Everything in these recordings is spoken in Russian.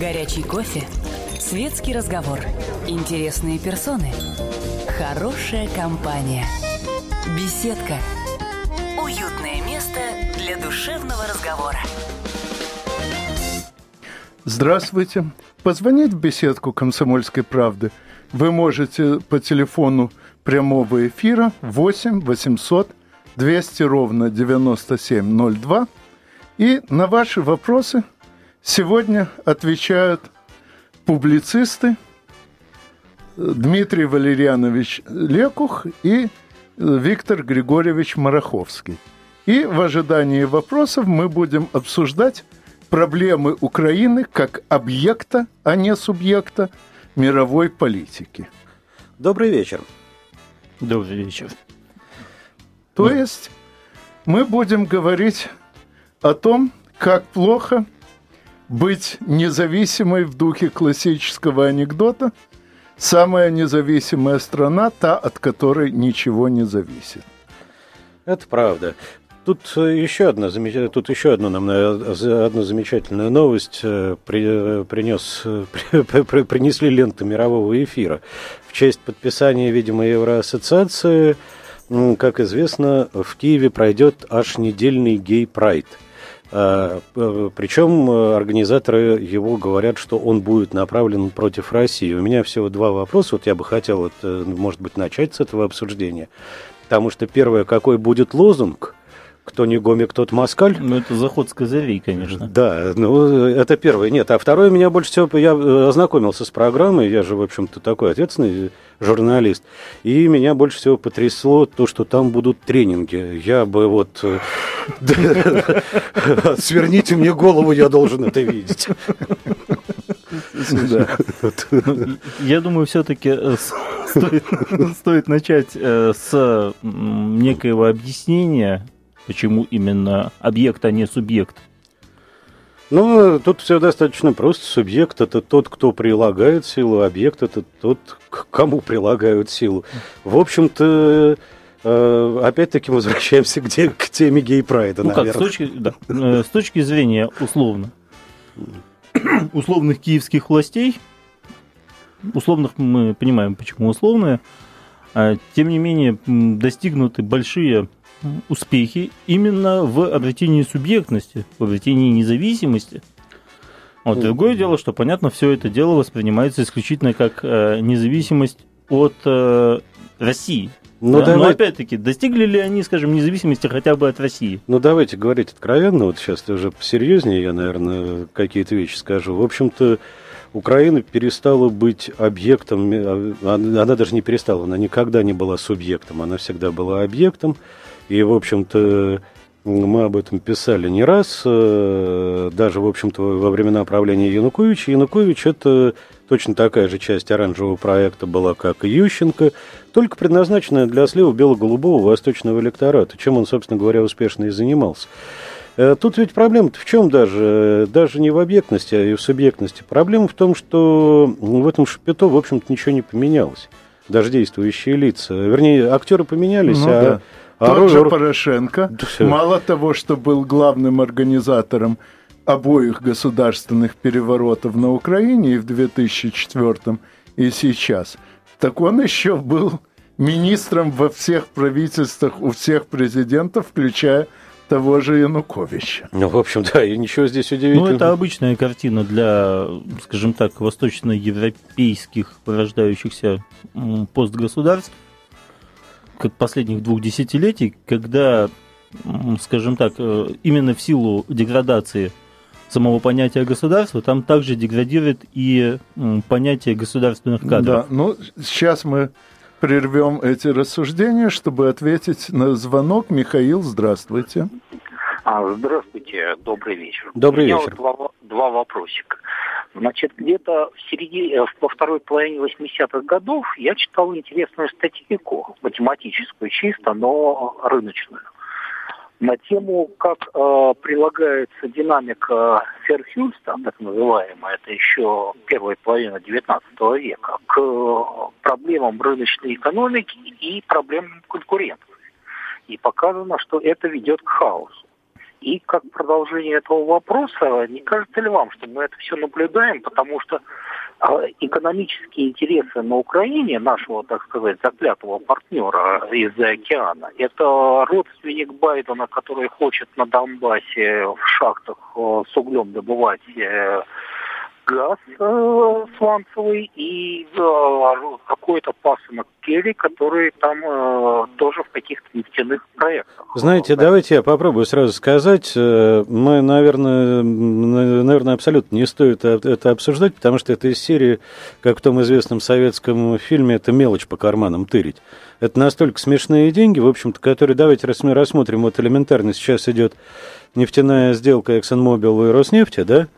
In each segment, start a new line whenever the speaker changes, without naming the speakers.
Горячий кофе. Светский разговор. Интересные персоны. Хорошая компания. Беседка. Уютное место для душевного разговора.
Здравствуйте. Позвонить в беседку «Комсомольской правды» вы можете по телефону прямого эфира 8 800 200 ровно 9702. И на ваши вопросы сегодня отвечают публицисты Дмитрий Валерьянович Лекух и Виктор Григорьевич Мараховский. И в ожидании вопросов мы будем обсуждать проблемы Украины как объекта, а не субъекта мировой политики.
Добрый вечер.
Добрый вечер.
То есть мы будем говорить о том, как плохо быть независимой в духе классического анекдота. Самая независимая страна, та, от которой ничего не зависит.
Это правда. Тут еще одна, тут еще одна нам одна замечательная новость э, при, принес, при, принесли ленты мирового эфира. В честь подписания, видимо, Евроассоциации, как известно, в Киеве пройдет аж недельный гей-прайд – Причем организаторы его говорят, что он будет направлен против России. У меня всего два вопроса. Вот я бы хотел, может быть, начать с этого обсуждения. Потому что первое, какой будет лозунг – кто не гомик, тот москаль.
Ну, это заход с козырей, конечно.
Да, ну, это первое. Нет, а второе, меня больше всего... Я э, ознакомился с программой, я же, в общем-то, такой ответственный журналист, и меня больше всего потрясло то, что там будут тренинги. Я бы вот... Э, сверните мне голову, я должен это видеть.
Я думаю, все-таки э, стоит начать с некоего объяснения Почему именно объект, а не субъект?
Ну, тут все достаточно просто. Субъект – это тот, кто прилагает силу, объект – это тот, к кому прилагают силу. В общем-то, э, опять-таки возвращаемся к, те, к теме гей-прайда,
ну, наверное. Как, с, точки, да, э, с точки зрения условно условных киевских властей, условных мы понимаем, почему условные, а, тем не менее достигнуты большие успехи именно в обретении субъектности, в обретении независимости. Вот другое дело, что, понятно, все это дело воспринимается исключительно как э, независимость от э, России. Ну, да? давай... Но опять-таки, достигли ли они, скажем, независимости хотя бы от России?
Ну, давайте говорить откровенно, вот сейчас уже посерьезнее я, наверное, какие-то вещи скажу. В общем-то, Украина перестала быть объектом, э, она даже не перестала, она никогда не была субъектом, она всегда была объектом. И, в общем-то, мы об этом писали не раз, э, даже, в общем-то, во времена правления Януковича. Янукович – это точно такая же часть оранжевого проекта была, как и Ющенко, только предназначенная для слива бело-голубого восточного электората, чем он, собственно говоря, успешно и занимался. Э, тут ведь проблема-то в чем даже? Даже не в объектности, а и в субъектности. Проблема в том, что в этом шапито, в общем-то, ничего не поменялось. Даже действующие лица. Вернее, актеры поменялись, ну, а да
тот а же Порошенко, мало того, что был главным организатором обоих государственных переворотов на Украине и в 2004 и сейчас, так он еще был министром во всех правительствах, у всех президентов, включая того же Януковича.
Ну, в общем, да, и ничего здесь удивительного.
Ну, это обычная картина для, скажем так, восточноевропейских порождающихся постгосударств последних двух десятилетий, когда, скажем так, э, именно в силу деградации самого понятия государства, там также деградирует и понятие государственных кадров.
Да, ну сейчас мы прервем эти рассуждения, чтобы ответить на звонок. Михаил, здравствуйте.
А, здравствуйте, добрый вечер.
Добрый вечер.
Вот два, два вопросика. Значит, где-то в середине, э, во второй половине 80-х годов я читал интересную статейку, математическую чисто, но рыночную, на тему, как э, прилагается динамика Ферхюльста, так называемая, это еще первая половина 19 века, к э, проблемам рыночной экономики и проблемам конкурентов. И показано, что это ведет к хаосу. И как продолжение этого вопроса, не кажется ли вам, что мы это все наблюдаем, потому что а, экономические интересы на Украине, нашего, так сказать, заклятого партнера из-за океана, это родственник Байдена, который хочет на Донбассе в шахтах э, с углем добывать э, газ э, сланцевый и э, какой-то пасынок Керри, который там э, тоже в каких-то нефтяных проектах.
Знаете, давайте я попробую сразу сказать. Э, мы, наверное, наверное, абсолютно не стоит это обсуждать, потому что это из серии, как в том известном советском фильме, это мелочь по карманам тырить. Это настолько смешные деньги, в общем-то, которые, давайте рассмотрим, вот элементарно сейчас идет нефтяная сделка ExxonMobil и Роснефти, да,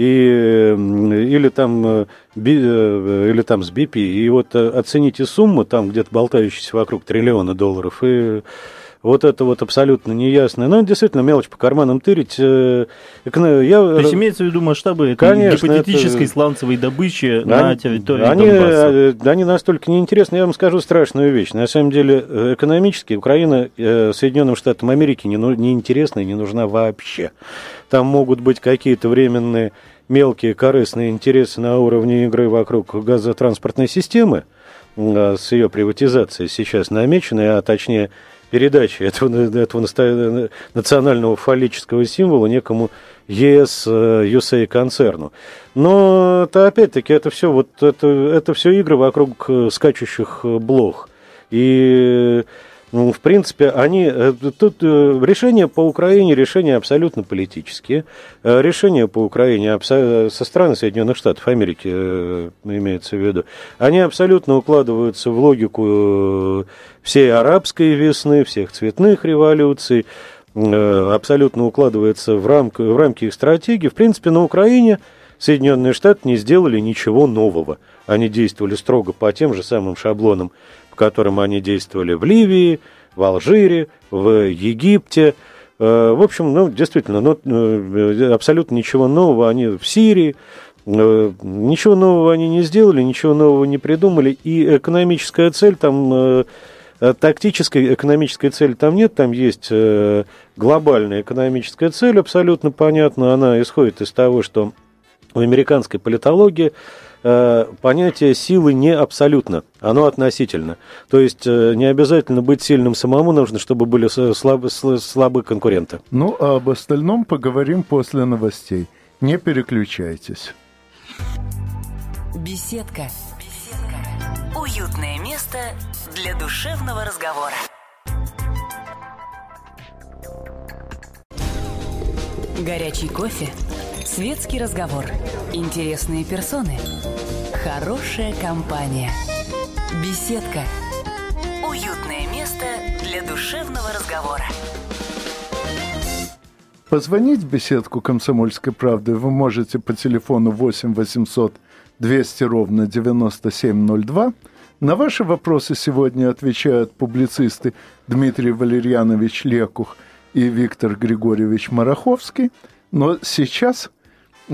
и, или, там, э, би, э, или там с BP, и вот э, оцените сумму, там где-то болтающуюся вокруг триллиона долларов, и вот это вот абсолютно неясное. Но ну, действительно мелочь по карманам тырить. Я...
То есть имеется в виду масштабы Конечно, гипотетической это... сланцевой добычи они, на территории
они, Донбасса? Они настолько неинтересны. Я вам скажу страшную вещь. На самом деле экономически Украина Соединенным Штатам Америки не, не интересна и не нужна вообще. Там могут быть какие-то временные мелкие корыстные интересы на уровне игры вокруг газотранспортной системы а, с ее приватизацией сейчас намечены, а точнее передачи этого, этого национального фаллического символа некому ЕС USA концерну. Но это опять-таки это все вот это, это все игры вокруг э, скачущих э, блох. И в принципе, они... Э, тут э, решения по Украине, решения абсолютно политические. Э, решения по Украине со стороны Соединенных Штатов Америки, имеется в виду, они абсолютно укладываются в логику всей арабской весны, всех цветных революций, абсолютно укладывается в, рамки, в рамки их стратегии. В принципе, на Украине Соединенные Штаты не сделали ничего нового. Они действовали строго по тем же самым шаблонам, которым они действовали в Ливии, в Алжире, в Египте. Э, в общем, ну, действительно, ну, э, абсолютно ничего нового они в Сирии. Э, ничего нового они не сделали, ничего нового не придумали. И экономическая цель там тактической экономической цели там нет, там есть глобальная экономическая цель, абсолютно понятно, она исходит из того, что в американской политологии Э, понятие силы не абсолютно, оно относительно. То есть э, не обязательно быть сильным самому нужно, чтобы были слабы, слабые конкуренты.
Ну, а об остальном поговорим после новостей. Не переключайтесь.
Беседка. Беседка. Уютное место для душевного разговора. Горячий кофе Светский разговор. Интересные персоны. Хорошая компания. Беседка. Уютное место для душевного разговора.
Позвонить в беседку «Комсомольской правды» вы можете по телефону 8 800 200 ровно 9702. На ваши вопросы сегодня отвечают публицисты Дмитрий Валерьянович Лекух и Виктор Григорьевич Мараховский. Но сейчас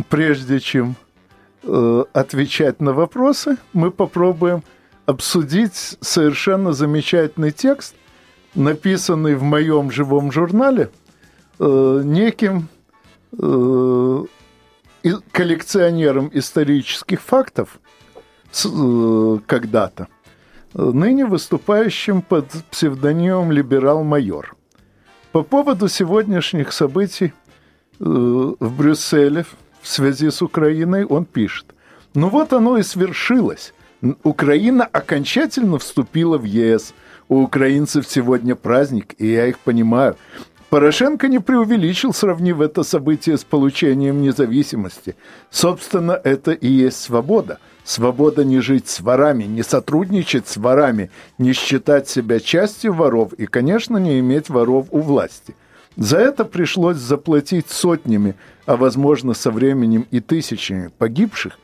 прежде чем э, отвечать на вопросы, мы попробуем обсудить совершенно замечательный текст, написанный в моем живом журнале э, неким э, коллекционером исторических фактов э, когда-то, ныне выступающим под псевдонимом «Либерал-майор». По поводу сегодняшних событий в Брюсселе, в связи с Украиной, он пишет. Ну вот оно и свершилось. Украина окончательно вступила в ЕС. У украинцев сегодня праздник, и я их понимаю. Порошенко не преувеличил, сравнив это событие с получением независимости. Собственно, это и есть свобода. Свобода не жить с ворами, не сотрудничать с ворами, не считать себя частью воров и, конечно, не иметь воров у власти – за это пришлось заплатить сотнями, а возможно со временем и тысячами погибших.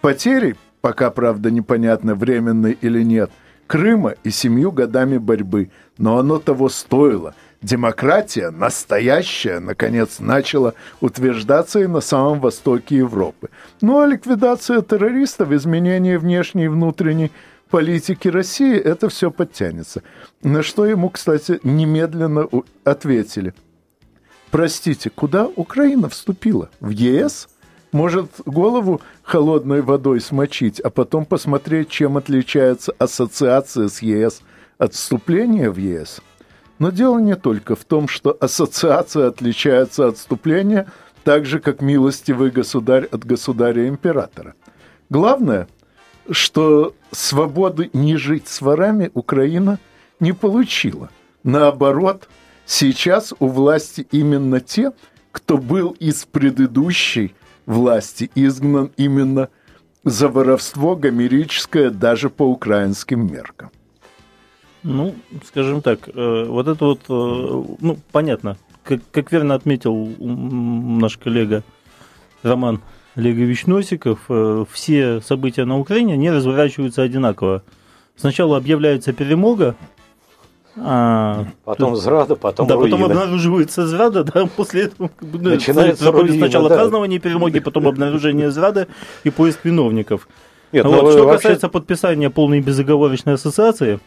Потери, пока, правда, непонятно, временные или нет, Крыма и семью годами борьбы. Но оно того стоило. Демократия, настоящая, наконец, начала утверждаться и на самом востоке Европы. Ну а ликвидация террористов, изменение внешней и внутренней политики России, это все подтянется. На что ему, кстати, немедленно ответили – Простите, куда Украина вступила? В ЕС? Может, голову холодной водой смочить, а потом посмотреть, чем отличается ассоциация с ЕС от вступления в ЕС? Но дело не только в том, что ассоциация отличается от вступления, так же, как милостивый государь от государя-императора. Главное, что свободы не жить с ворами Украина не получила. Наоборот, сейчас у власти именно те, кто был из предыдущей власти изгнан именно за воровство гомерическое даже по украинским меркам.
Ну, скажем так, э, вот это вот, э, ну, понятно, как, как верно отметил наш коллега Роман Олегович Носиков, э, все события на Украине, не разворачиваются одинаково. Сначала объявляется перемога,
а, потом зрада, потом
Да, руины. потом обнаруживается зрада, да, после этого
ну, начинается руина,
сначала да. празднование перемоги, потом обнаружение зрады и поиск виновников. Нет, вот, ну, что вообще... касается подписания полной безоговорочной ассоциации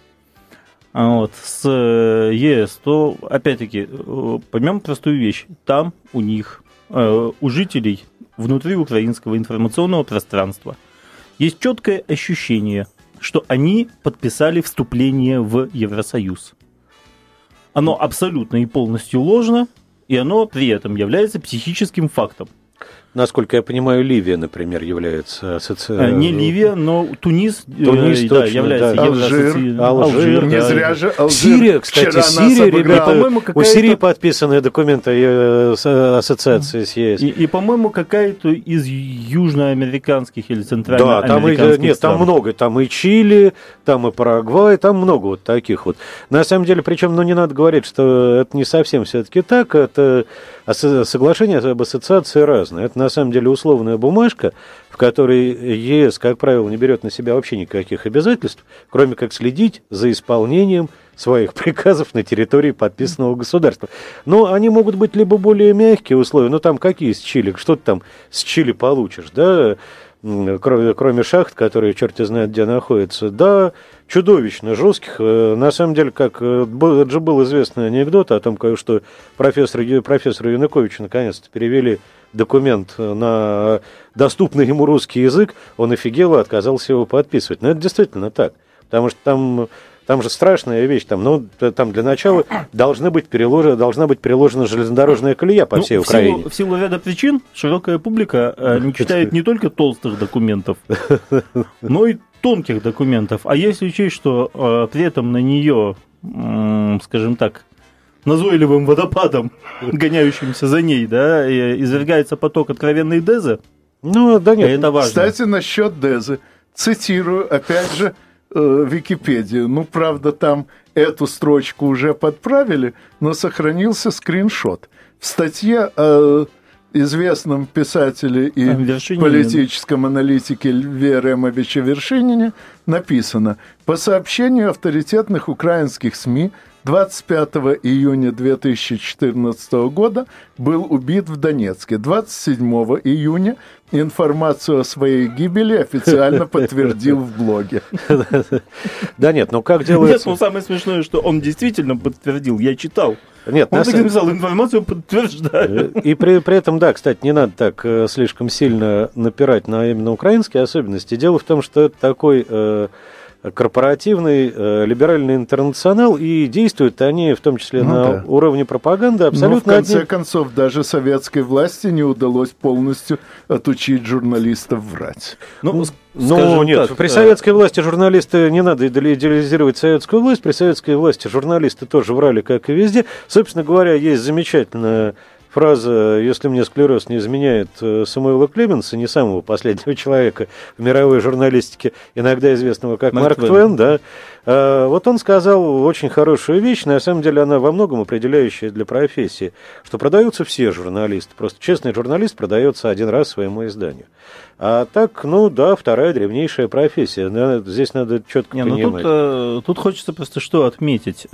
вот, с э, ЕС, то, опять-таки, э, поймем простую вещь. Там у них, э, у жителей внутри украинского информационного пространства есть четкое ощущение, что они подписали вступление в Евросоюз. Оно абсолютно и полностью ложно, и оно при этом является психическим фактом.
Насколько я понимаю, Ливия, например, является
ассоциацией. Не Ливия, но Тунис,
Тунис э, точно, является
да. Алжир, Алжир,
Алжир,
не
да.
зря же Алжир.
Сирия, кстати, Сирия, ребята, по-моему, у Сирии подписаны документы э, ассоциации с ЕС.
И, и по-моему, какая-то из южноамериканских или центральноамериканских
Да, там и, нет, там много, там и Чили, там и Парагвай, там много вот таких вот. На самом деле, причем, ну, не надо говорить, что это не совсем все-таки так, это соглашение об ассоциации разное. Это на самом деле условная бумажка, в которой ЕС, как правило, не берет на себя вообще никаких обязательств, кроме как следить за исполнением своих приказов на территории подписанного государства. Но они могут быть либо более мягкие условия, ну там какие с Чили, что ты там с Чили получишь, да, кроме, кроме шахт, которые черти знает где находятся, да, чудовищно жестких. Э, на самом деле, как э, же был известный анекдот о том, что профессор, профессор Янукович наконец-то перевели документ на доступный ему русский язык, он офигел и отказался его подписывать. Но это действительно так, потому что там там же страшная вещь, там, ну, там для начала должны быть переложена, должна быть переложена железнодорожная колея по ну, всей Украине.
В силу, в силу ряда причин широкая публика э, не читает не только толстых документов, но и тонких документов. А если учесть, что э, при этом на нее, э, скажем так, назойливым водопадом, гоняющимся за ней, да, извергается поток откровенной дезы,
ну, да нет. Это важно. Кстати, насчет дезы. Цитирую, опять же, э, Википедию. Ну, правда, там эту строчку уже подправили, но сохранился скриншот. В статье э, известном писателе и а, политическом аналитике Льве Ремовиче Вершинине написано «По сообщению авторитетных украинских СМИ, 25 июня 2014 года был убит в Донецке. 27 июня информацию о своей гибели официально подтвердил в блоге.
Да нет, ну как делается...
Нет, ну самое смешное, что он действительно подтвердил, я читал.
Нет,
он так написал, информацию подтверждаю.
И при, при этом, да, кстати, не надо так э, слишком сильно напирать на именно украинские особенности. Дело в том, что это такой... Э, корпоративный э, либеральный интернационал, и действуют они в том числе ну, на да. уровне пропаганды абсолютно
Но в конце одни... концов даже советской власти не удалось полностью отучить журналистов врать.
Ну, ну нет, так, при советской власти журналисты, не надо идеализировать советскую власть, при советской власти журналисты тоже врали, как и везде. Собственно говоря, есть замечательная фраза «если мне склероз не изменяет» э, Самуила Клеменса, не самого последнего человека в мировой журналистике, иногда известного как Марк, Марк Твен, да, э, вот он сказал очень хорошую вещь, на самом деле она во многом определяющая для профессии, что продаются все журналисты, просто честный журналист продается один раз своему изданию. А так, ну да, вторая древнейшая профессия. Здесь надо четко Не, ну
понимать. Тут, э, тут хочется просто что отметить.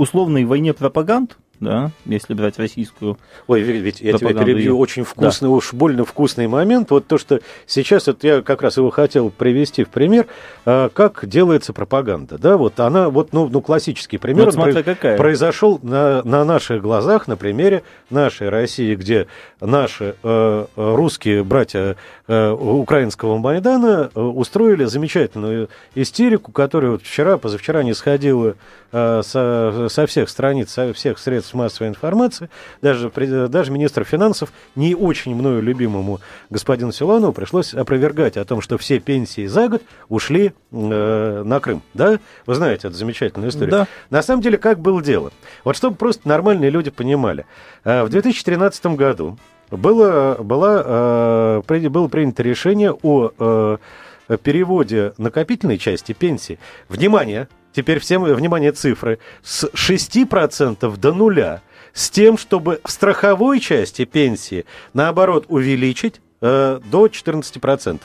Условной войне пропаганд да, если брать российскую.
Ой, ведь я тебя перебью, очень вкусный, да. уж больно вкусный момент. Вот то, что сейчас, вот я как раз его хотел привести в пример, а, как делается пропаганда, да, вот она, вот, ну, ну классический пример, вот
смотри, какая.
произошел на, на наших глазах, на примере нашей России, где наши э, русские братья э, украинского Майдана э, устроили замечательную истерику, которая вот вчера, позавчера не сходила э, со, со всех страниц, со всех средств массовой информации, даже, даже министр финансов, не очень мною любимому господину Силанову, пришлось опровергать о том, что все пенсии за год ушли э, на Крым. Да? Вы знаете эту замечательную историю. Да. На самом деле, как было дело? Вот чтобы просто нормальные люди понимали. Э, в 2013 году было, было, э, было принято решение о э, переводе накопительной части пенсии. Внимание! Теперь всем, внимание, цифры. С 6% до нуля. С тем, чтобы в страховой части пенсии, наоборот, увеличить э, до 14%.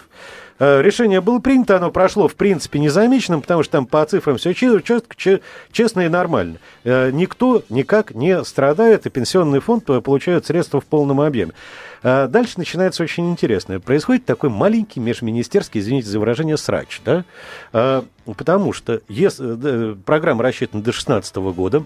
Э, решение было принято, оно прошло, в принципе, незамеченным, потому что там по цифрам все четко, честно и нормально. Э, никто никак не страдает, и пенсионный фонд получает средства в полном объеме. Э, дальше начинается очень интересное. Происходит такой маленький межминистерский, извините за выражение, срач. Да? Потому что если, программа рассчитана до 2016 года,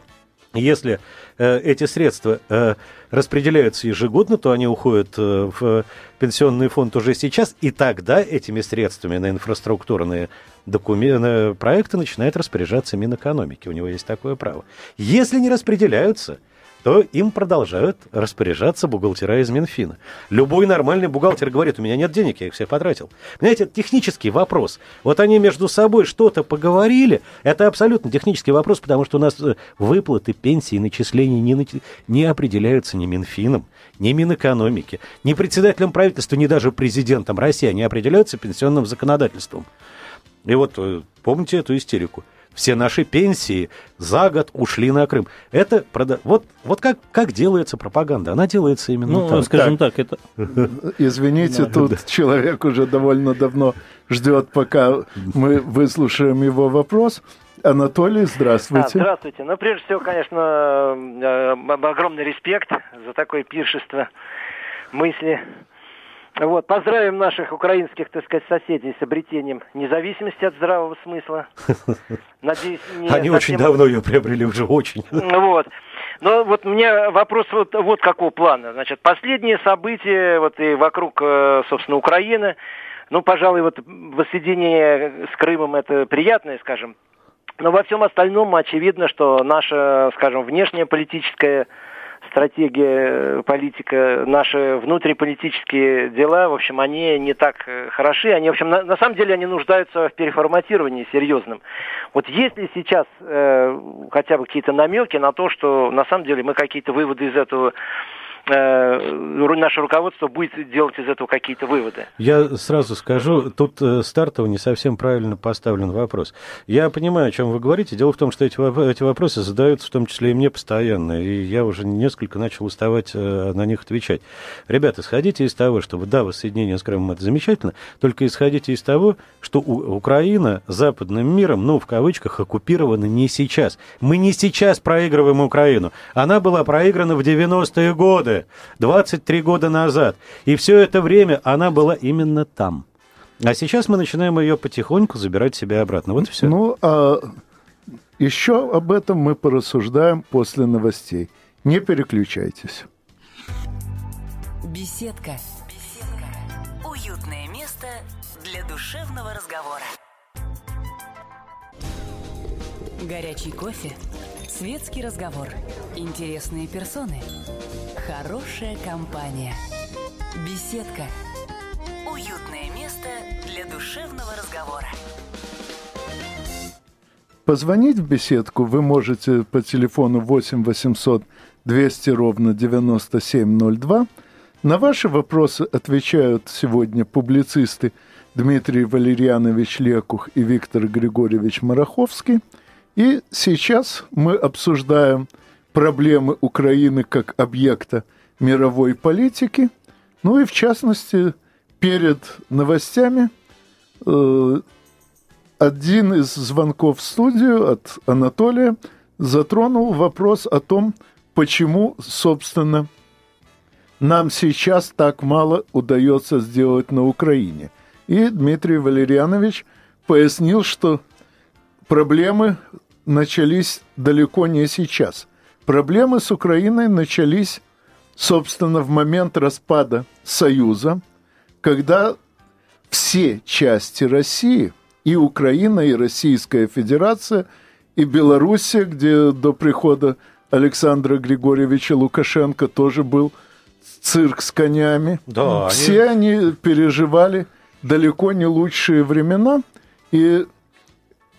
если э, эти средства э, распределяются ежегодно, то они уходят э, в пенсионный фонд уже сейчас, и тогда этими средствами на инфраструктурные документы, проекты начинает распоряжаться Минэкономики. У него есть такое право. Если не распределяются, то им продолжают распоряжаться бухгалтера из Минфина. Любой нормальный бухгалтер говорит, у меня нет денег, я их все потратил. Понимаете, это технический вопрос. Вот они между собой что-то поговорили, это абсолютно технический вопрос, потому что у нас э, выплаты, пенсии, начисления не, не определяются ни Минфином, ни Минэкономики, ни председателем правительства, ни даже президентом России, они определяются пенсионным законодательством. И вот э, помните эту истерику – все наши пенсии за год ушли на Крым. Это вот, вот как, как делается пропаганда. Она делается именно ну, так.
скажем так, так это...
Извините, тут человек уже довольно давно ждет, пока мы выслушаем его вопрос. Анатолий, здравствуйте. А,
здравствуйте. Ну, прежде всего, конечно, э, огромный респект за такое пиршество мысли вот, поздравим наших украинских, так сказать, соседей с обретением независимости от здравого смысла.
Надеюсь, не Они совсем... очень давно ее приобрели, уже очень.
Вот. Но вот у меня вопрос вот, вот какого плана. Значит, последние события вот и вокруг, э, собственно, Украины, ну, пожалуй, вот воссоединение с Крымом это приятное, скажем. Но во всем остальном очевидно, что наша, скажем, внешняя политическая стратегия, политика, наши внутриполитические дела, в общем, они не так э, хороши. Они, в общем, на, на самом деле они нуждаются в переформатировании серьезном. Вот есть ли сейчас э, хотя бы какие-то намеки на то, что на самом деле мы какие-то выводы из этого Э, наше руководство будет делать из этого какие-то выводы.
Я сразу скажу, тут э, стартово не совсем правильно поставлен вопрос. Я понимаю, о чем вы говорите. Дело в том, что эти, эти вопросы задаются в том числе и мне постоянно, и я уже несколько начал уставать э, на них отвечать. Ребята, исходите из того, что да, воссоединение с Крымом это замечательно, только исходите из того, что Украина западным миром, ну, в кавычках, оккупирована не сейчас. Мы не сейчас проигрываем Украину. Она была проиграна в 90-е годы. 23 года назад. И все это время она была именно там. А сейчас мы начинаем ее потихоньку забирать себе обратно. Вот и все.
Ну, а еще об этом мы порассуждаем после новостей. Не переключайтесь.
Беседка. Беседка. Уютное место для душевного разговора. Горячий кофе. Светский разговор. Интересные персоны. Хорошая компания. Беседка. Уютное место для душевного разговора.
Позвонить в беседку вы можете по телефону 8 800 200 ровно 9702. На ваши вопросы отвечают сегодня публицисты Дмитрий Валерьянович Лекух и Виктор Григорьевич Мараховский – и сейчас мы обсуждаем проблемы Украины как объекта мировой политики. Ну и в частности, перед новостями э, один из звонков в студию от Анатолия затронул вопрос о том, почему, собственно, нам сейчас так мало удается сделать на Украине. И Дмитрий Валерьянович пояснил, что проблемы начались далеко не сейчас. Проблемы с Украиной начались, собственно, в момент распада Союза, когда все части России, и Украина, и Российская Федерация, и Белоруссия, где до прихода Александра Григорьевича Лукашенко тоже был цирк с конями. Да, Все они... они переживали далеко не лучшие времена. И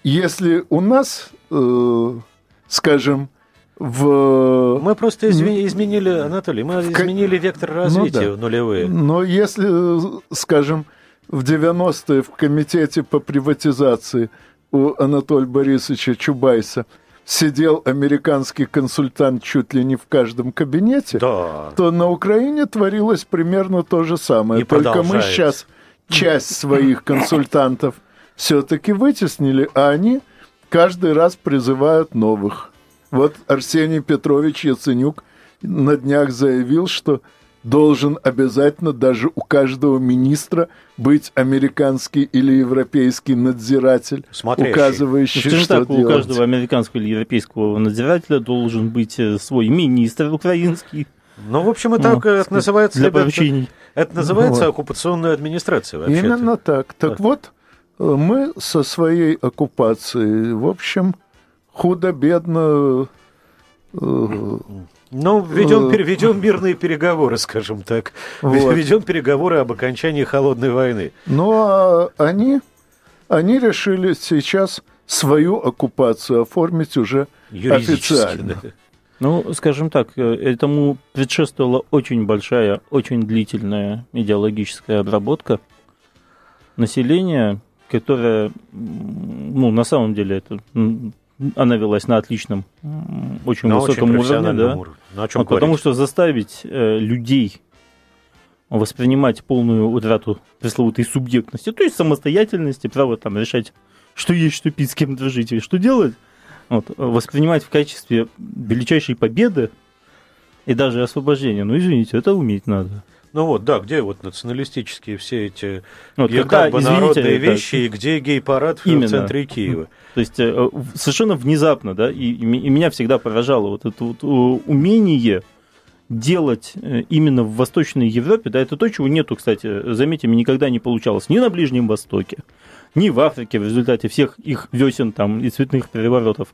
если у нас, э, скажем, в...
Мы просто изме- изменили, Анатолий, мы изменили вектор развития ну, да. нулевые.
Но если, скажем, в 90-е в комитете по приватизации у Анатолия Борисовича Чубайса – сидел американский консультант чуть ли не в каждом кабинете, да. то на Украине творилось примерно то же самое. И Только мы сейчас часть своих консультантов все-таки вытеснили, а они каждый раз призывают новых. Вот Арсений Петрович Яценюк на днях заявил, что должен обязательно даже у каждого министра быть американский или европейский надзиратель, Смотрящий. указывающий,
ну, что так, делать. У каждого американского или европейского надзирателя должен быть э, свой министр украинский.
Ну, в общем, это, ну, это называется... Для. Это, это называется вот. оккупационная администрация вообще -то.
Именно так. Так да. вот, мы со своей оккупацией, в общем, худо-бедно
э, ну, ведем, э, ведем мирные переговоры, скажем так. Вот. Ведем переговоры об окончании холодной войны.
Ну, а они, они решили сейчас свою оккупацию оформить уже официально.
Ну, скажем так, э, этому предшествовала очень большая, очень длительная идеологическая обработка населения, которая, ну, на самом деле, это она велась на отличном, очень на высоком очень уровне, да. Уровне. Ну, о чем вот, потому что заставить э, людей воспринимать полную утрату пресловутой субъектности, то есть самостоятельности, право там решать, что есть, что пить, с кем дружить и что делать, вот, воспринимать в качестве величайшей победы и даже освобождения, ну извините, это уметь надо.
Ну вот, да, где вот националистические все эти вот, когда, как бы извините, народные вещи, и где гей-парад в центре Киева.
То есть э, совершенно внезапно, да, и, и меня всегда поражало вот это вот умение делать э, именно в Восточной Европе, да, это то, чего нету, кстати, заметьте, никогда не получалось ни на Ближнем Востоке, ни в Африке в результате всех их весен там и цветных переворотов.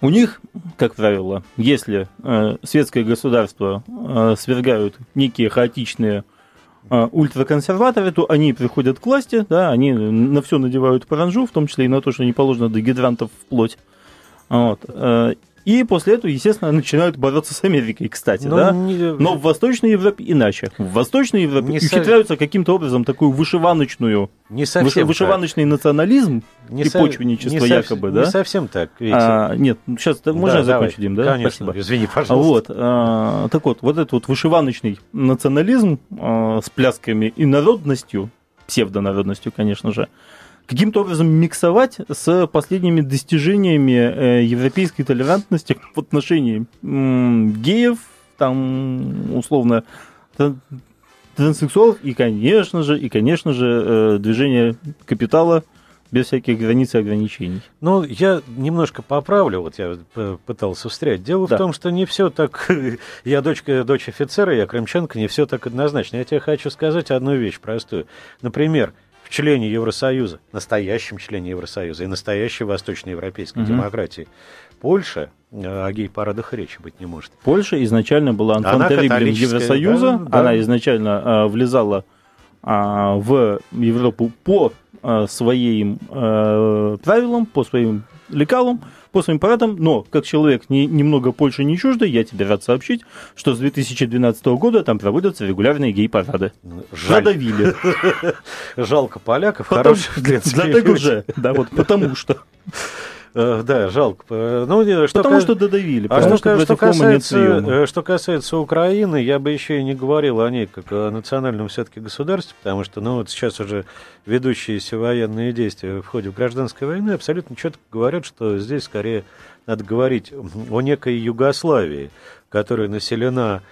У них, как правило, если э, светское государство э, свергают некие хаотичные э, ультраконсерваторы, то они приходят к власти, да, они на все надевают паранжу, в том числе и на то, что не положено до гидрантов вплоть. Вот. И после этого, естественно, начинают бороться с Америкой, кстати, Но, ну, да? Не... Но в Восточной Европе иначе. В Восточной Европе не ухитряются со... каким-то образом такую вышиваночную, не совсем вышиваночный так. национализм не и со... почвенничество не якобы, да?
Не совсем так.
А, нет, сейчас да, можно я закончу, Дим, да?
Конечно, Спасибо. извини,
пожалуйста. Вот, а, так вот, вот этот вот вышиваночный национализм а, с плясками и народностью, псевдонародностью, конечно же, каким-то образом миксовать с последними достижениями э, европейской толерантности в отношении геев, там, условно, транссексуалов и, конечно же, и, конечно же, э, движение капитала без всяких границ и ограничений.
Ну, я немножко поправлю, вот я пытался встрять. Дело да. в том, что не все так... я дочка, дочь офицера, я крымчанка, не все так однозначно. Я тебе хочу сказать одну вещь простую. Например, в члене Евросоюза, настоящем члене Евросоюза и настоящей восточноевропейской угу. демократии. Польша э, о гей-парадах речи быть не может.
Польша изначально была антонтериблем Евросоюза, да, да. она изначально а, влезала а, в Европу по а, своим а, правилам, по своим лекалам, по своим парадам, но как человек не, немного Польши не чуждый, я тебе рад сообщить, что с 2012 года там проводятся регулярные гей-парады.
Жаль. Задавили. Жалко поляков,
хороших Затык уже, да, вот потому что.
Э, да, жалко. Э, ну,
что потому что додавили.
А что, что, что, касается, э, что касается Украины, я бы еще и не говорил о ней как о национальном все-таки государстве, потому что, ну, вот сейчас уже ведущиеся военные действия в ходе гражданской войны абсолютно четко говорят, что здесь скорее надо говорить о некой Югославии, которая населена,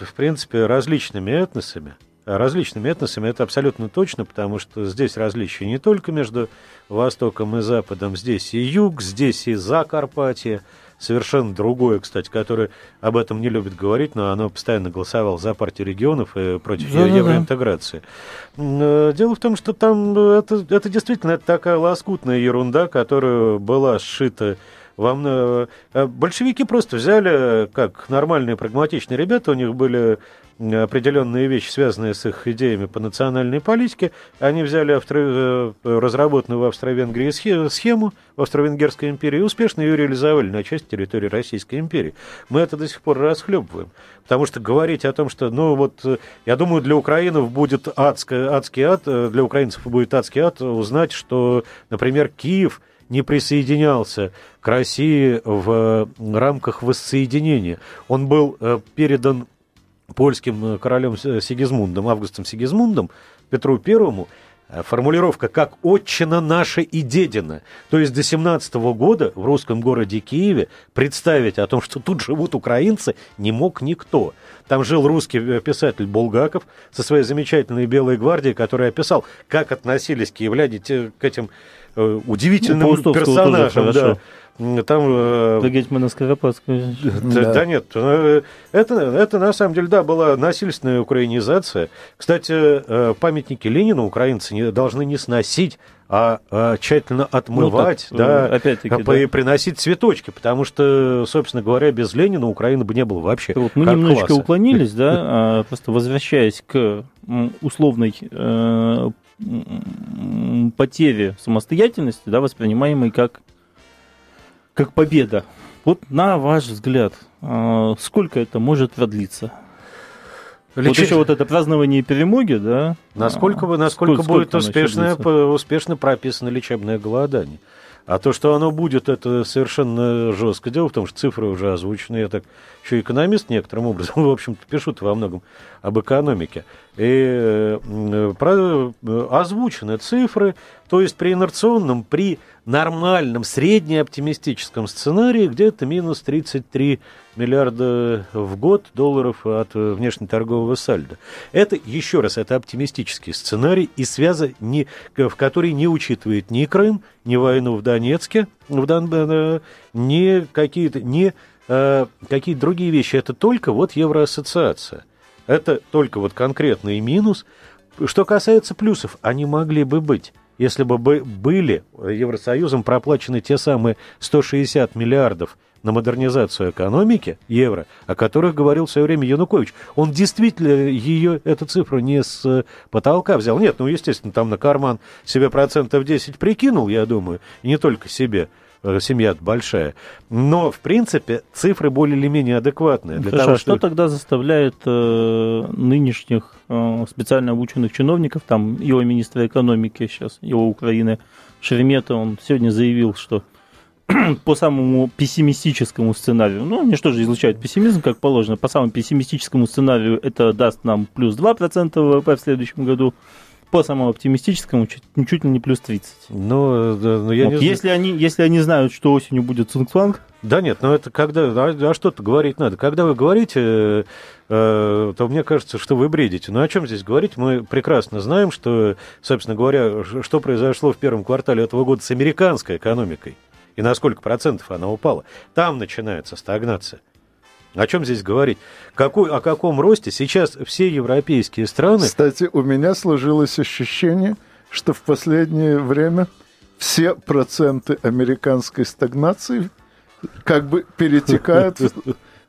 в принципе, различными этносами. Различными этносами это абсолютно точно, потому что здесь различия не только между Востоком и Западом, здесь и Юг, здесь и Закарпатье, совершенно другое, кстати, которое об этом не любит говорить, но оно постоянно голосовало за партию регионов и против да, евроинтеграции. Да. Э, дело в том, что там это, это действительно это такая лоскутная ерунда, которая была сшита вам э, большевики просто взяли, как нормальные прагматичные ребята, у них были определенные вещи, связанные с их идеями по национальной политике. Они взяли австро... Э, разработанную в Австро-Венгрии схему в Австро-Венгерской империи и успешно ее реализовали на части территории Российской империи. Мы это до сих пор расхлебываем. Потому что говорить о том, что, ну вот, э, я думаю, для украинцев будет адский, адский ад, э, для украинцев будет адский ад узнать, что, например, Киев не присоединялся к России в рамках воссоединения. Он был передан польским э, королем Сигизмундом, Августом Сигизмундом, Петру Первому, э, формулировка как «отчина наша и дедина». То есть до 17 года в русском городе Киеве представить о том, что тут живут украинцы, не мог никто. Там жил русский э, писатель Булгаков со своей замечательной «Белой гвардией», который описал, как относились киевляне к этим удивительным ну, персонажам. Да.
Там... Э, До Гетьмана Скоропадского.
Да. да нет, э, это, это на самом деле, да, была насильственная украинизация. Кстати, э, памятники Ленину украинцы не, должны не сносить, а, а тщательно отмывать, ну, так, да, опять-таки, а, да. приносить цветочки, потому что, собственно говоря, без Ленина Украины бы не было вообще.
Вот мы немножечко класса. уклонились, да, а, просто возвращаясь к условной э, потере самостоятельности, да, воспринимаемой как как победа. Вот на ваш взгляд, а, сколько это может продлиться? Лечить... Вот еще вот это празднование перемоги, да?
Насколько, а, насколько, сколько, будет успешно, успешно прописано лечебное голодание? А то, что оно будет, это совершенно жестко. Дело в том, что цифры уже озвучены. Я так еще экономист некоторым образом, в общем-то, пишут во многом об экономике. И э, э, озвучены цифры, то есть при инерционном, при нормальном, среднеоптимистическом сценарии где-то минус 33 миллиарда в год долларов от внешнеторгового сальда. Это, еще раз, это оптимистический сценарий, и связа, не, в который не учитывает ни Крым, ни войну в Донецке, в Дон, э, ни какие-то, ни э, какие другие вещи. Это только вот евроассоциация. Это только вот конкретный минус. Что касается плюсов, они могли бы быть если бы были Евросоюзом проплачены те самые 160 миллиардов на модернизацию экономики евро, о которых говорил в свое время Янукович. Он действительно ее, эту цифру не с потолка взял. Нет, ну, естественно, там на карман себе процентов 10 прикинул, я думаю, и не только себе. Э, семья большая. Но, в принципе, цифры более или менее адекватные.
Для Хорошо, того, а что тогда заставляет э, нынешних э, специально обученных чиновников, там его министра экономики сейчас, его Украины, Шеремета, он сегодня заявил, что по самому пессимистическому сценарию, ну, они что же излучают пессимизм, как положено, по самому пессимистическому сценарию это даст нам плюс 2% ВВП в следующем году, по самому оптимистическому чуть, чуть ли не плюс 30.
Ну, да, но я
вот, не если, они, если они знают, что осенью будет Цунгцванг,
да нет, но это когда, а, а что-то говорить надо. Когда вы говорите, э, э, то мне кажется, что вы бредите. Но о чем здесь говорить? Мы прекрасно знаем, что, собственно говоря, что произошло в первом квартале этого года с американской экономикой и на сколько процентов она упала. Там начинается стагнация. О чем здесь говорить? Какой, о каком росте сейчас все европейские страны...
Кстати, у меня сложилось ощущение, что в последнее время все проценты американской стагнации как бы перетекают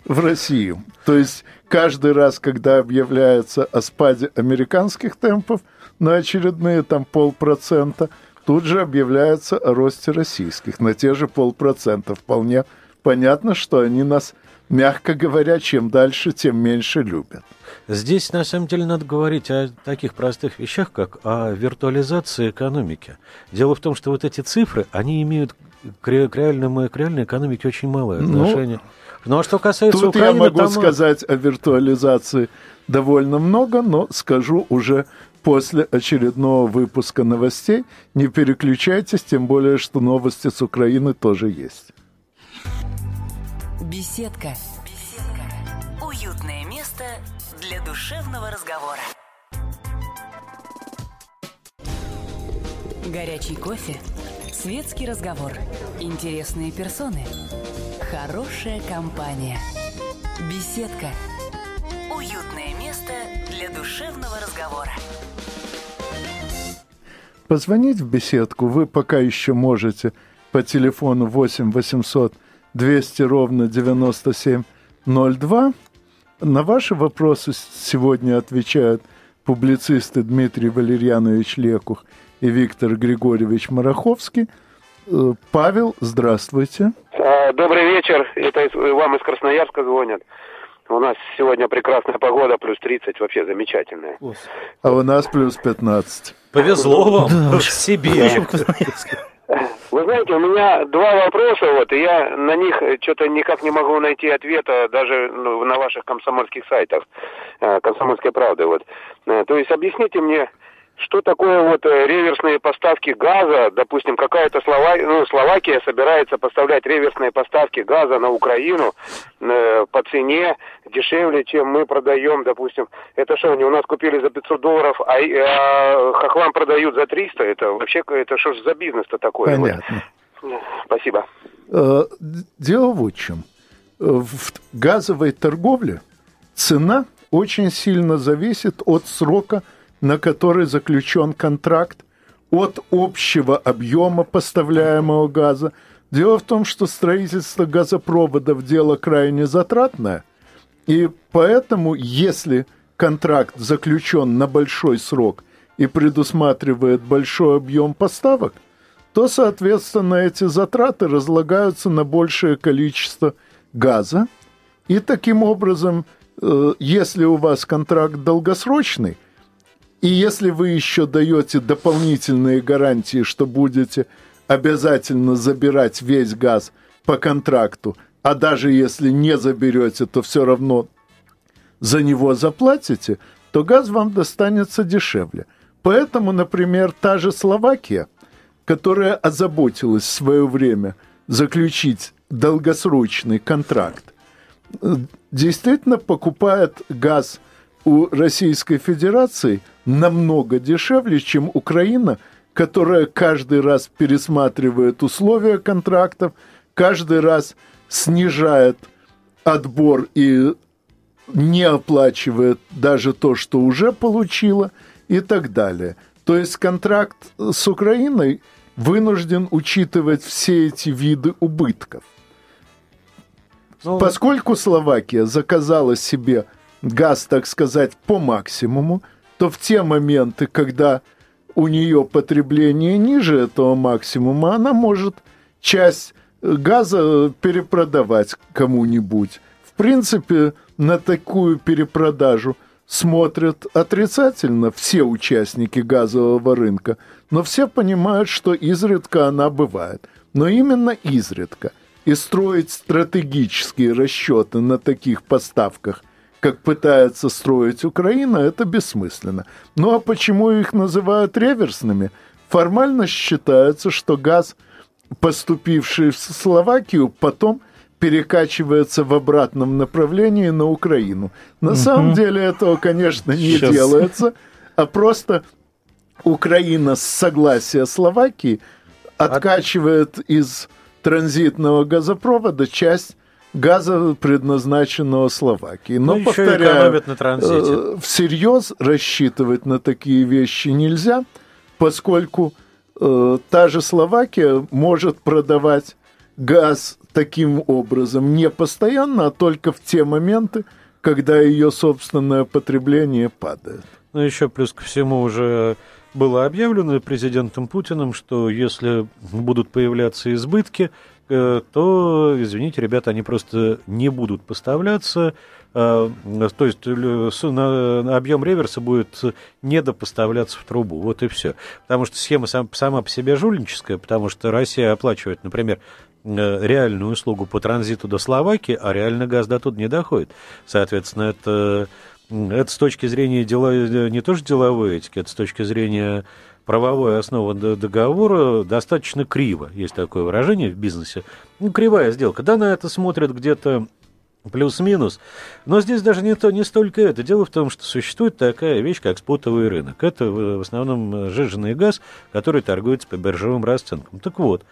в Россию. То есть каждый раз, когда объявляется о спаде американских темпов на очередные там полпроцента, тут же объявляется о росте российских на те же полпроцента. Вполне понятно, что они нас мягко говоря, чем дальше, тем меньше любят.
Здесь, на самом деле, надо говорить о таких простых вещах, как о виртуализации экономики. Дело в том, что вот эти цифры, они имеют к, реальному, к реальной экономике очень малое ну, отношение. Ну, ну а что касается
тут
Украины...
я могу там... сказать о виртуализации довольно много, но скажу уже после очередного выпуска новостей. Не переключайтесь, тем более, что новости с Украины тоже есть.
Беседка. Беседка. Уютное место для душевного разговора. Горячий кофе. Светский разговор. Интересные персоны. Хорошая компания. Беседка. Уютное место для душевного разговора.
Позвонить в беседку вы пока еще можете по телефону 8 800 200 ровно 9702. На ваши вопросы сегодня отвечают публицисты Дмитрий Валерьянович Лекух и Виктор Григорьевич Мараховский. Э, Павел, здравствуйте.
А, добрый вечер. Это вам из Красноярска звонят. У нас сегодня прекрасная погода, плюс 30, вообще замечательная.
А у нас плюс 15.
Повезло вам да, в себе.
Вы знаете, у меня два вопроса, вот, и я на них что-то никак не могу найти ответа даже ну, на ваших комсомольских сайтах, э, комсомольской правды, вот. Э, то есть объясните мне, что такое вот э, реверсные поставки газа, допустим, какая-то Слова... ну, Словакия собирается поставлять реверсные поставки газа на Украину э, по цене дешевле, чем мы продаем, допустим. Это что, они у нас купили за 500 долларов, а, а хохлам продают за 300? Это вообще, это что же за бизнес-то такое?
Понятно.
Вот. Спасибо.
Э, дело вот в чем. В газовой торговле цена очень сильно зависит от срока на который заключен контракт, от общего объема поставляемого газа. Дело в том, что строительство газопроводов – дело крайне затратное, и поэтому, если контракт заключен на большой срок и предусматривает большой объем поставок, то, соответственно, эти затраты разлагаются на большее количество газа, и таким образом, э, если у вас контракт долгосрочный, и если вы еще даете дополнительные гарантии, что будете обязательно забирать весь газ по контракту, а даже если не заберете, то все равно за него заплатите, то газ вам достанется дешевле. Поэтому, например, та же Словакия, которая озаботилась в свое время заключить долгосрочный контракт, действительно покупает газ у Российской Федерации – намного дешевле, чем Украина, которая каждый раз пересматривает условия контрактов, каждый раз снижает отбор и не оплачивает даже то, что уже получила и так далее. То есть контракт с Украиной вынужден учитывать все эти виды убытков. Ну, Поскольку Словакия заказала себе газ, так сказать, по максимуму, то в те моменты, когда у нее потребление ниже этого максимума, она может часть газа перепродавать кому-нибудь. В принципе, на такую перепродажу смотрят отрицательно все участники газового рынка, но все понимают, что изредка она бывает. Но именно изредка. И строить стратегические расчеты на таких поставках – как пытается строить Украина, это бессмысленно. Ну а почему их называют реверсными? Формально считается, что газ, поступивший в Словакию, потом перекачивается в обратном направлении на Украину. На угу. самом деле этого, конечно, не Сейчас. делается, а просто Украина с согласия Словакии откачивает из транзитного газопровода часть газа, предназначенного Словакии. Но, ну, повторяю, на транзите. Э, всерьез рассчитывать на такие вещи нельзя, поскольку э, та же Словакия может продавать газ таким образом не постоянно, а только в те моменты, когда ее собственное потребление падает.
Ну, еще плюс ко всему уже было объявлено президентом Путиным, что если будут появляться избытки, то, извините, ребята, они просто не будут поставляться. Э, то есть объем реверса будет недопоставляться в трубу. Вот и все. Потому что схема сама по себе жульническая, потому что Россия оплачивает, например, э, реальную услугу по транзиту до Словакии, а реально газ до туда не доходит. Соответственно, это это с точки зрения дела, не тоже деловой этики, это с точки зрения правовой основы договора достаточно криво. Есть такое выражение в бизнесе. Ну, кривая сделка. Да, на это смотрят где-то плюс-минус. Но здесь даже не, то, не столько это. Дело в том, что существует такая вещь, как спотовый рынок. Это в основном сжиженный газ, который торгуется по биржевым расценкам. Так вот,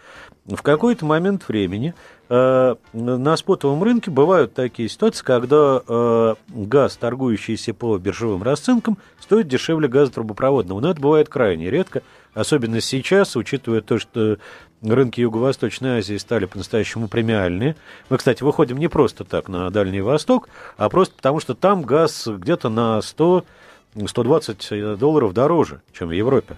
в какой-то момент времени э, на спотовом рынке бывают такие ситуации, когда э, газ, торгующийся по биржевым расценкам, стоит дешевле газа трубопроводного. Но это бывает крайне редко, особенно сейчас, учитывая то, что рынки Юго-Восточной Азии стали по-настоящему премиальные. Мы, кстати, выходим не просто так на Дальний Восток, а просто потому, что там газ где-то на 100-120 долларов дороже, чем в Европе.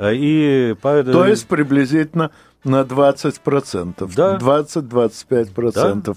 И
по... То есть приблизительно на 20%. Да. 20-25%. Да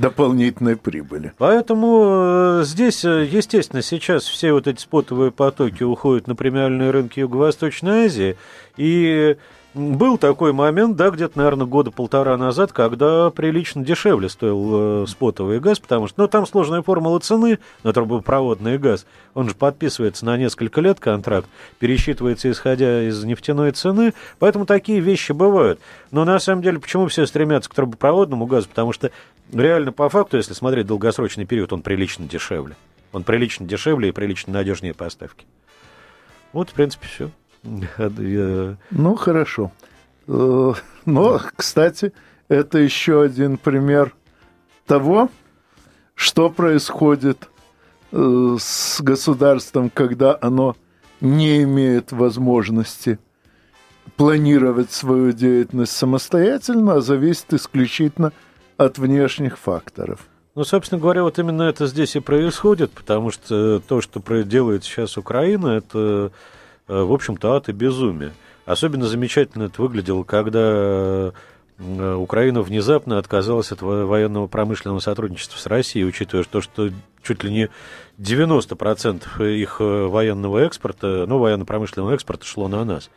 дополнительной прибыли.
Поэтому э, здесь, э, естественно, сейчас все вот эти спотовые потоки уходят на премиальные рынки Юго-Восточной Азии, и был такой момент, да, где-то, наверное, года полтора назад, когда прилично дешевле стоил э, спотовый газ, потому что, ну, там сложная формула цены на трубопроводный газ. Он же подписывается на несколько лет контракт, пересчитывается исходя из нефтяной цены, поэтому такие вещи бывают. Но на самом деле, почему все стремятся к трубопроводному газу? Потому что реально по факту, если смотреть долгосрочный период, он прилично дешевле. Он прилично дешевле и прилично надежнее поставки. Вот, в принципе, все.
Ну, хорошо. Э, но, кстати, это еще один пример того, что происходит э, с государством, когда оно не имеет возможности планировать свою деятельность самостоятельно, а зависит исключительно от внешних факторов.
Ну, собственно говоря, вот именно это здесь и происходит, потому что то, что делает сейчас Украина, это Э, в общем-то, ад и безумие. Особенно замечательно это выглядело, когда э, Украина внезапно отказалась от военного промышленного сотрудничества с Россией, учитывая то, что чуть ли не 90% их э, военного экспорта, ну, военно-промышленного экспорта шло на нас.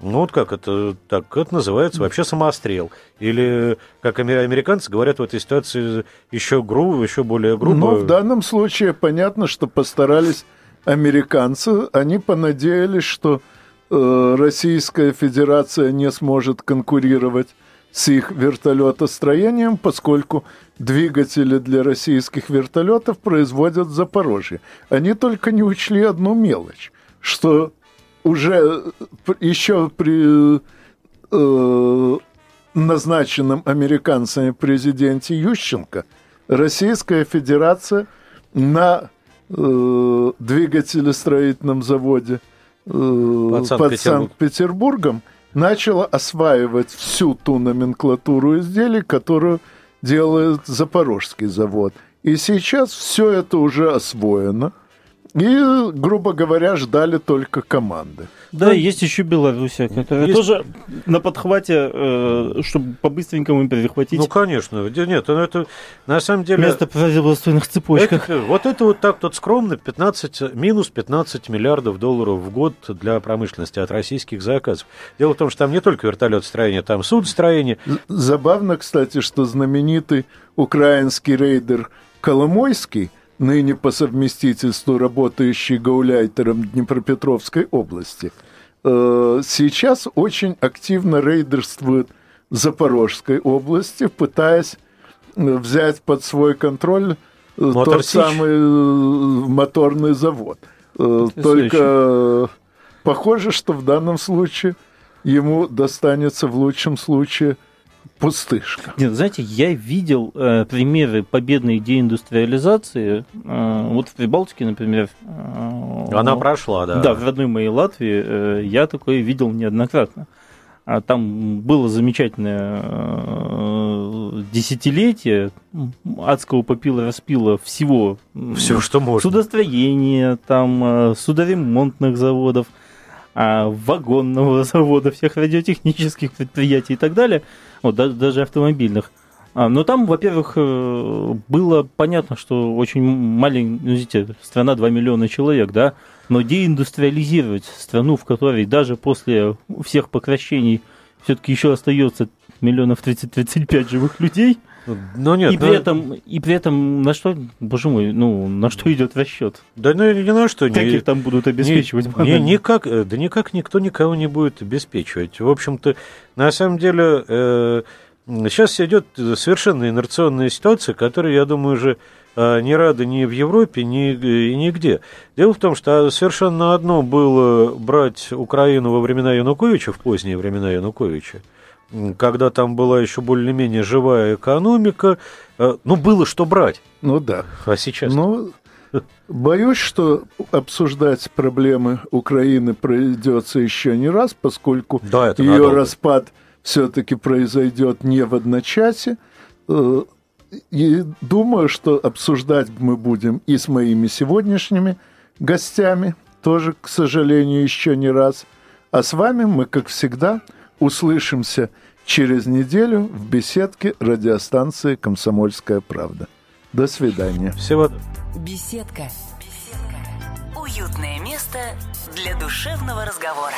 Ну, вот как это, так это называется вообще самострел. Или, как американцы говорят в этой ситуации, еще грубо, еще более грубо.
Но в данном случае понятно, что постарались американцы, они понадеялись, что э, Российская Федерация не сможет конкурировать с их вертолетостроением, поскольку двигатели для российских вертолетов производят в Запорожье. Они только не учли одну мелочь, что уже еще при э, назначенном американцами президенте Ющенко Российская Федерация на э, двигателестроительном заводе э, под, Санкт-Петербург. Санкт-Петербургом начала осваивать всю ту номенклатуру изделий, которую делает Запорожский завод. И сейчас все это уже освоено. И, грубо говоря, ждали только команды.
Да, ну, есть еще Белоруссия, которая есть... тоже на подхвате, э, чтобы по-быстренькому перехватить.
Ну, конечно. Нет, ну это на самом деле...
Место в производственных цепочках.
Это, вот это вот так вот скромно 15, минус 15 миллиардов долларов в год для промышленности от российских заказов. Дело в том, что там не только вертолетостроение, там судостроение.
Забавно, кстати, что знаменитый украинский рейдер Коломойский – ныне по совместительству работающий гауляйтером Днепропетровской области, э, сейчас очень активно рейдерствует Запорожской области, пытаясь э, взять под свой контроль э, Мотор тот самый моторный завод. Только похоже, что в данном случае ему достанется в лучшем случае – пустышка.
Нет, знаете, я видел э, примеры победной деиндустриализации. Э, вот в Прибалтике, например.
Э, Она прошла, да.
Да, в родной моей Латвии э, я такое видел неоднократно. А там было замечательное э, десятилетие адского попила распила всего.
Все, что можно.
Судостроения, там, э, судоремонтных заводов, э, вагонного завода, всех радиотехнических предприятий и так далее – вот, даже, даже автомобильных. А, но там, во-первых, э, было понятно, что очень маленькая, ну, страна 2 миллиона человек, да, но деиндустриализировать страну, в которой даже после всех покращений все-таки еще остается миллионов 30-35 живых людей – Ну нет, и при но... этом и при этом на что, боже мой, ну на что идет расчет?
Да ну ни на что.
Как не, их там будут обеспечивать?
Не, не, никак, э, да никак никто никого не будет обеспечивать. В общем-то, на самом деле э, сейчас идет совершенно инерционная ситуация, которая, я думаю, уже э, не рады ни в Европе, ни и нигде. Дело в том, что совершенно одно было брать Украину во времена Януковича, в поздние времена Януковича, когда там была еще более-менее живая экономика, э, ну, было что брать.
Ну да.
А сейчас?
Ну, боюсь, что обсуждать проблемы Украины придется еще не раз, поскольку да, ее надолго. распад все-таки произойдет не в одночасье. Э, и думаю, что обсуждать мы будем и с моими сегодняшними гостями, тоже, к сожалению, еще не раз. А с вами мы, как всегда, услышимся через неделю в беседке радиостанции «Комсомольская правда». До свидания.
Всего.
Беседка. Беседка. Уютное место для душевного разговора.